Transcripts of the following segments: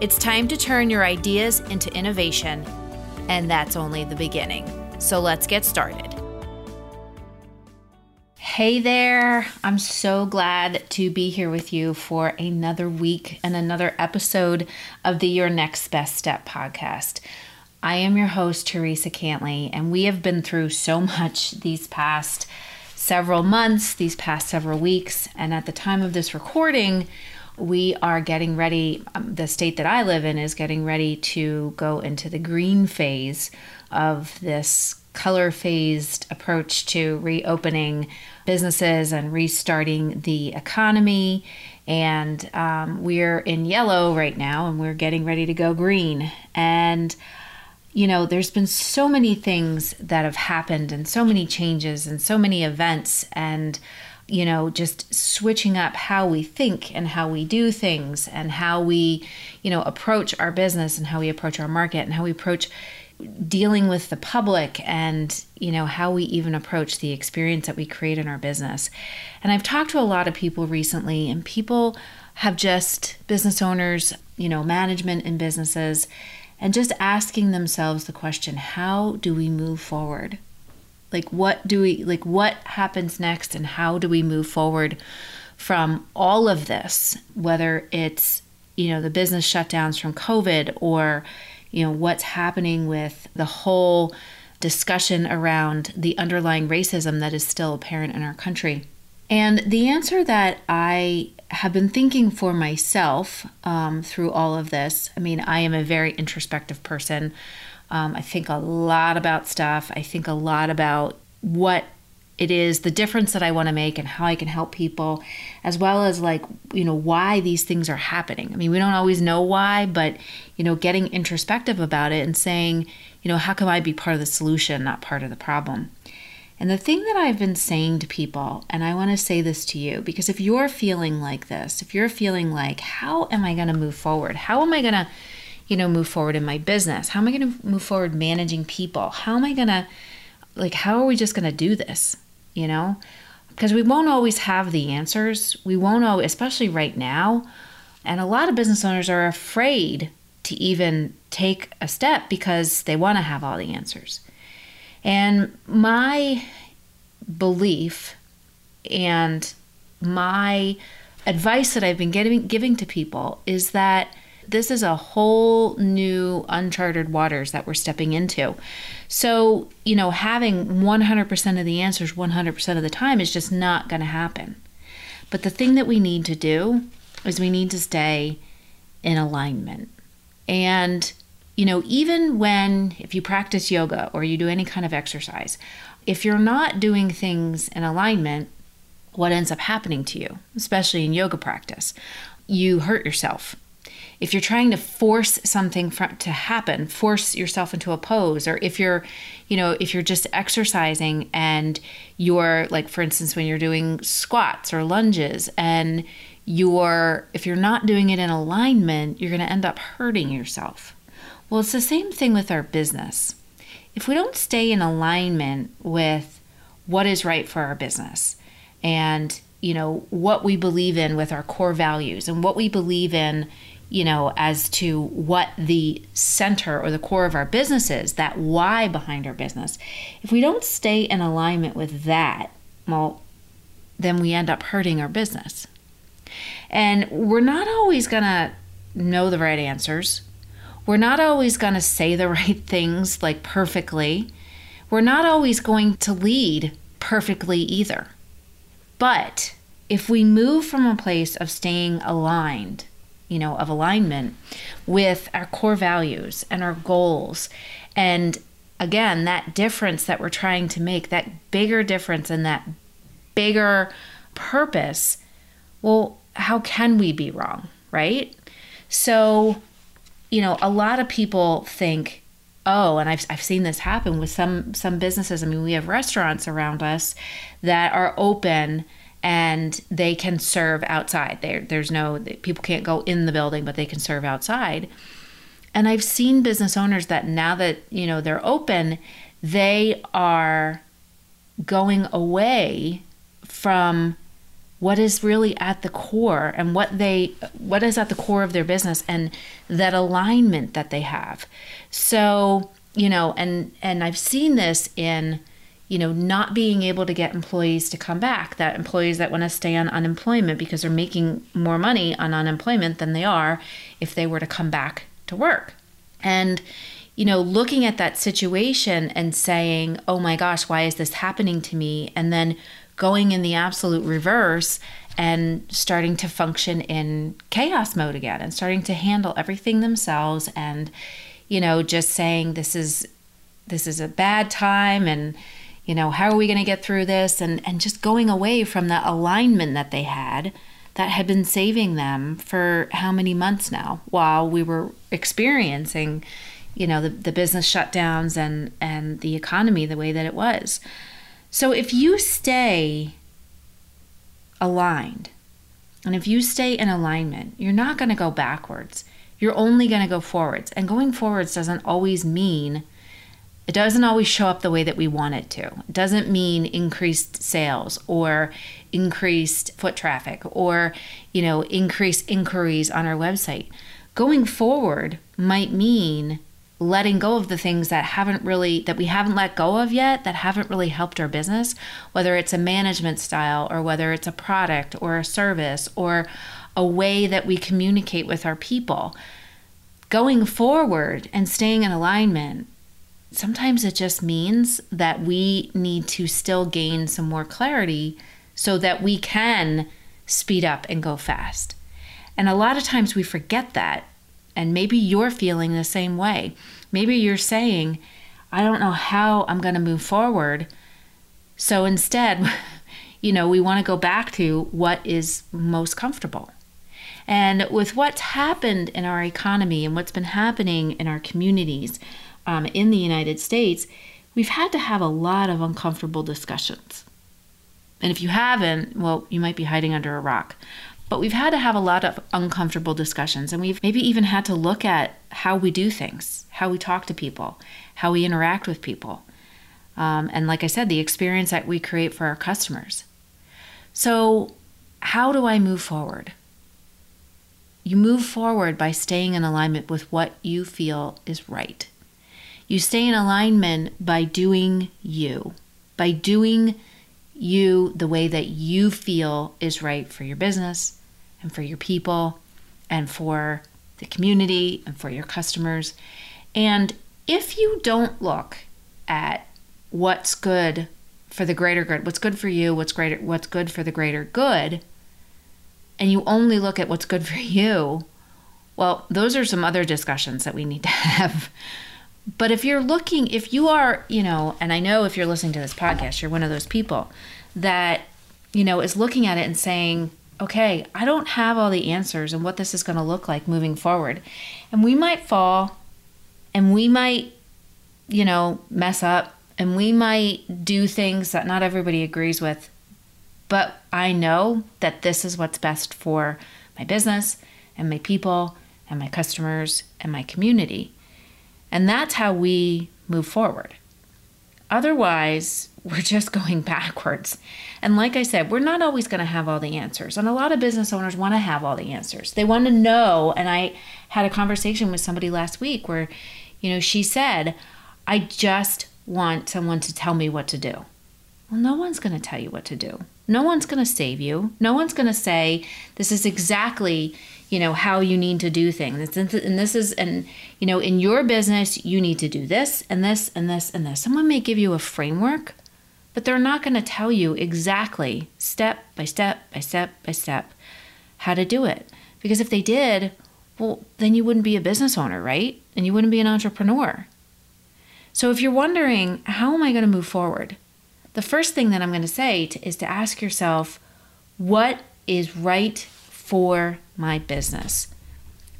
It's time to turn your ideas into innovation, and that's only the beginning. So let's get started. Hey there, I'm so glad to be here with you for another week and another episode of the Your Next Best Step podcast. I am your host, Teresa Cantley, and we have been through so much these past several months, these past several weeks, and at the time of this recording, we are getting ready. Um, the state that I live in is getting ready to go into the green phase of this color phased approach to reopening businesses and restarting the economy. And um, we're in yellow right now and we're getting ready to go green. And you know, there's been so many things that have happened and so many changes and so many events and you know, just switching up how we think and how we do things and how we, you know, approach our business and how we approach our market and how we approach dealing with the public and, you know, how we even approach the experience that we create in our business. And I've talked to a lot of people recently, and people have just business owners, you know, management in businesses, and just asking themselves the question how do we move forward? Like, what do we, like, what happens next and how do we move forward from all of this, whether it's, you know, the business shutdowns from COVID or, you know, what's happening with the whole discussion around the underlying racism that is still apparent in our country. And the answer that I have been thinking for myself um, through all of this I mean, I am a very introspective person. Um, I think a lot about stuff. I think a lot about what it is, the difference that I want to make, and how I can help people, as well as like, you know, why these things are happening. I mean, we don't always know why, but, you know, getting introspective about it and saying, you know, how can I be part of the solution, not part of the problem? And the thing that I've been saying to people, and I want to say this to you, because if you're feeling like this, if you're feeling like, how am I going to move forward? How am I going to you know, move forward in my business? How am I going to move forward managing people? How am I going to, like, how are we just going to do this? You know, because we won't always have the answers. We won't always, especially right now. And a lot of business owners are afraid to even take a step because they want to have all the answers. And my belief and my advice that I've been getting, giving to people is that this is a whole new uncharted waters that we're stepping into. So, you know, having 100% of the answers 100% of the time is just not going to happen. But the thing that we need to do is we need to stay in alignment. And, you know, even when, if you practice yoga or you do any kind of exercise, if you're not doing things in alignment, what ends up happening to you, especially in yoga practice? You hurt yourself if you're trying to force something to happen, force yourself into a pose, or if you're, you know, if you're just exercising and you're like, for instance, when you're doing squats or lunges and you're, if you're not doing it in alignment, you're going to end up hurting yourself. Well, it's the same thing with our business. If we don't stay in alignment with what is right for our business and you know what we believe in with our core values and what we believe in you know, as to what the center or the core of our business is, that why behind our business. If we don't stay in alignment with that, well, then we end up hurting our business. And we're not always going to know the right answers. We're not always going to say the right things like perfectly. We're not always going to lead perfectly either. But if we move from a place of staying aligned, you know, of alignment with our core values and our goals. And again, that difference that we're trying to make, that bigger difference and that bigger purpose, well, how can we be wrong, right? So, you know, a lot of people think, oh, and I've, I've seen this happen with some some businesses. I mean, we have restaurants around us that are open and they can serve outside. There, there's no people can't go in the building, but they can serve outside. And I've seen business owners that now that you know they're open, they are going away from what is really at the core and what they what is at the core of their business and that alignment that they have so you know and and i've seen this in you know not being able to get employees to come back that employees that want to stay on unemployment because they're making more money on unemployment than they are if they were to come back to work and you know, looking at that situation and saying, oh my gosh, why is this happening to me? And then going in the absolute reverse and starting to function in chaos mode again and starting to handle everything themselves and you know just saying this is this is a bad time and you know how are we going to get through this and and just going away from that alignment that they had that had been saving them for how many months now while we were experiencing you know the, the business shutdowns and and the economy the way that it was so if you stay aligned, and if you stay in alignment, you're not going to go backwards. You're only going to go forwards. And going forwards doesn't always mean, it doesn't always show up the way that we want it to. It doesn't mean increased sales or increased foot traffic or, you know, increased inquiries on our website. Going forward might mean letting go of the things that haven't really that we haven't let go of yet that haven't really helped our business whether it's a management style or whether it's a product or a service or a way that we communicate with our people going forward and staying in alignment sometimes it just means that we need to still gain some more clarity so that we can speed up and go fast and a lot of times we forget that and maybe you're feeling the same way. Maybe you're saying, I don't know how I'm going to move forward. So instead, you know, we want to go back to what is most comfortable. And with what's happened in our economy and what's been happening in our communities um, in the United States, we've had to have a lot of uncomfortable discussions. And if you haven't, well, you might be hiding under a rock. But we've had to have a lot of uncomfortable discussions, and we've maybe even had to look at how we do things, how we talk to people, how we interact with people. Um, and like I said, the experience that we create for our customers. So, how do I move forward? You move forward by staying in alignment with what you feel is right. You stay in alignment by doing you, by doing you the way that you feel is right for your business, and for your people and for the community and for your customers. And if you don't look at what's good for the greater good, what's good for you, what's greater what's good for the greater good, and you only look at what's good for you, well, those are some other discussions that we need to have. But if you're looking, if you are, you know, and I know if you're listening to this podcast, you're one of those people that, you know, is looking at it and saying, okay, I don't have all the answers and what this is going to look like moving forward. And we might fall and we might, you know, mess up and we might do things that not everybody agrees with. But I know that this is what's best for my business and my people and my customers and my community. And that's how we move forward. Otherwise, we're just going backwards. And like I said, we're not always going to have all the answers. And a lot of business owners want to have all the answers. They want to know. And I had a conversation with somebody last week where, you know, she said, I just want someone to tell me what to do. Well, no one's going to tell you what to do. No one's going to save you. No one's going to say, this is exactly, you know how you need to do things and this is and you know in your business you need to do this and this and this and this someone may give you a framework but they're not going to tell you exactly step by step by step by step how to do it. Because if they did, well, then you wouldn't be a business owner, right? And you wouldn't be an entrepreneur. So if you're wondering, how am I going to move forward? The first thing that I'm going to say to, is to ask yourself, what is right for my business?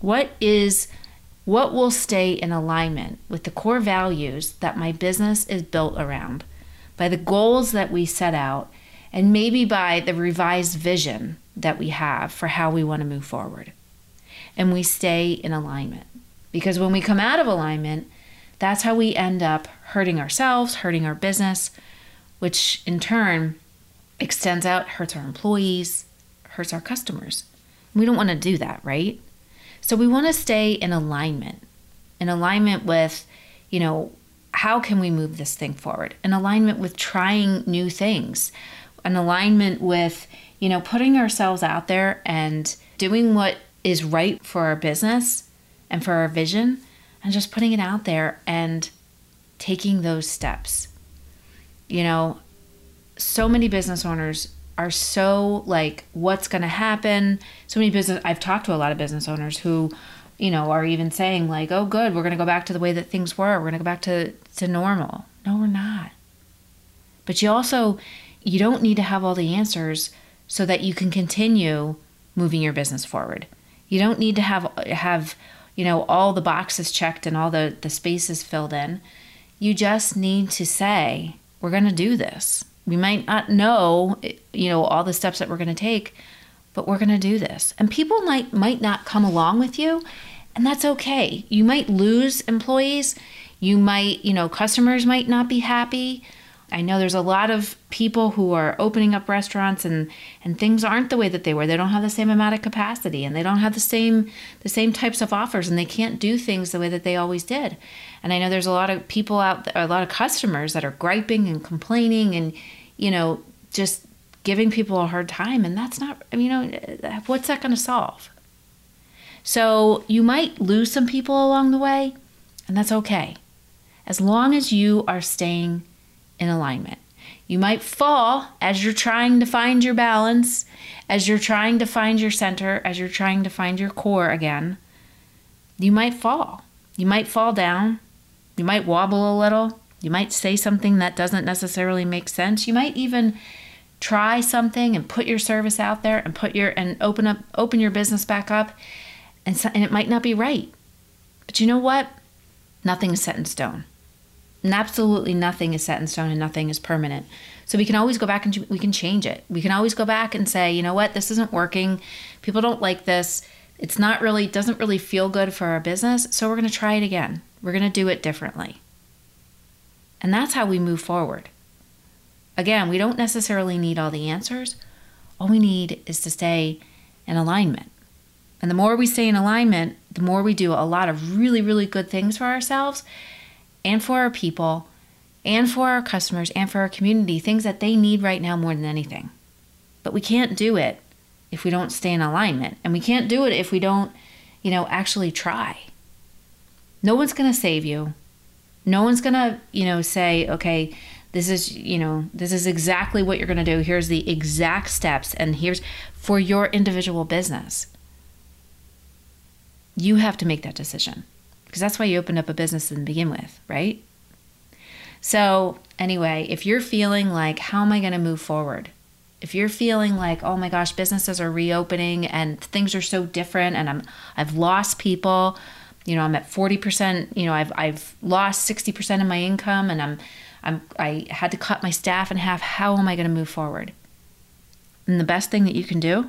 What is What will stay in alignment with the core values that my business is built around, by the goals that we set out, and maybe by the revised vision that we have for how we want to move forward? And we stay in alignment. Because when we come out of alignment, that's how we end up hurting ourselves, hurting our business, which in turn extends out, hurts our employees, hurts our customers. We don't want to do that, right? So we want to stay in alignment, in alignment with, you know, how can we move this thing forward? In alignment with trying new things, an alignment with, you know, putting ourselves out there and doing what is right for our business and for our vision and just putting it out there and taking those steps. You know, so many business owners are so like what's going to happen? So many business i've talked to a lot of business owners who you know are even saying like oh good we're going to go back to the way that things were. We're going to go back to to normal. No we're not. But you also you don't need to have all the answers so that you can continue moving your business forward. You don't need to have have you know all the boxes checked and all the the spaces filled in. You just need to say we're going to do this we might not know, you know, all the steps that we're going to take, but we're going to do this. And people might might not come along with you, and that's okay. You might lose employees. You might, you know, customers might not be happy. I know there's a lot of people who are opening up restaurants and and things aren't the way that they were. They don't have the same amount of capacity and they don't have the same the same types of offers and they can't do things the way that they always did. And I know there's a lot of people out there, a lot of customers that are griping and complaining and you know, just giving people a hard time. And that's not, you know, what's that going to solve? So you might lose some people along the way, and that's okay. As long as you are staying in alignment. You might fall as you're trying to find your balance, as you're trying to find your center, as you're trying to find your core again. You might fall. You might fall down. You might wobble a little. You might say something that doesn't necessarily make sense. You might even try something and put your service out there and put your and open up open your business back up and so, and it might not be right. But you know what? Nothing is set in stone. And absolutely nothing is set in stone and nothing is permanent. So we can always go back and we can change it. We can always go back and say, you know what, this isn't working. People don't like this. It's not really doesn't really feel good for our business. So we're going to try it again. We're going to do it differently. And that's how we move forward. Again, we don't necessarily need all the answers. All we need is to stay in alignment. And the more we stay in alignment, the more we do a lot of really, really good things for ourselves and for our people and for our customers and for our community, things that they need right now more than anything. But we can't do it if we don't stay in alignment. And we can't do it if we don't, you know, actually try. No one's going to save you. No one's going to, you know, say, okay, this is, you know, this is exactly what you're going to do. Here's the exact steps and here's for your individual business. You have to make that decision because that's why you opened up a business to begin with, right? So, anyway, if you're feeling like, how am I going to move forward? If you're feeling like, oh my gosh, businesses are reopening and things are so different and I'm I've lost people, you know, I'm at 40%, you know, I've, I've lost 60% of my income and I'm, I'm, I had to cut my staff in half. How am I going to move forward? And the best thing that you can do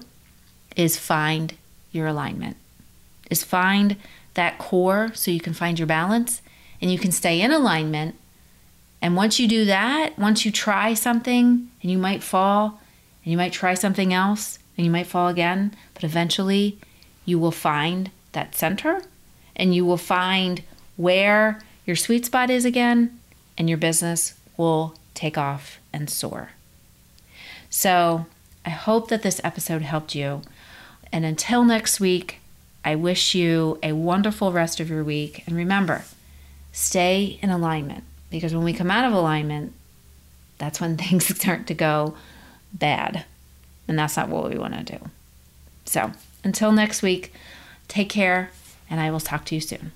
is find your alignment, is find that core so you can find your balance and you can stay in alignment. And once you do that, once you try something and you might fall and you might try something else and you might fall again, but eventually you will find that center and you will find where your sweet spot is again, and your business will take off and soar. So, I hope that this episode helped you. And until next week, I wish you a wonderful rest of your week. And remember, stay in alignment because when we come out of alignment, that's when things start to go bad. And that's not what we want to do. So, until next week, take care and I will talk to you soon.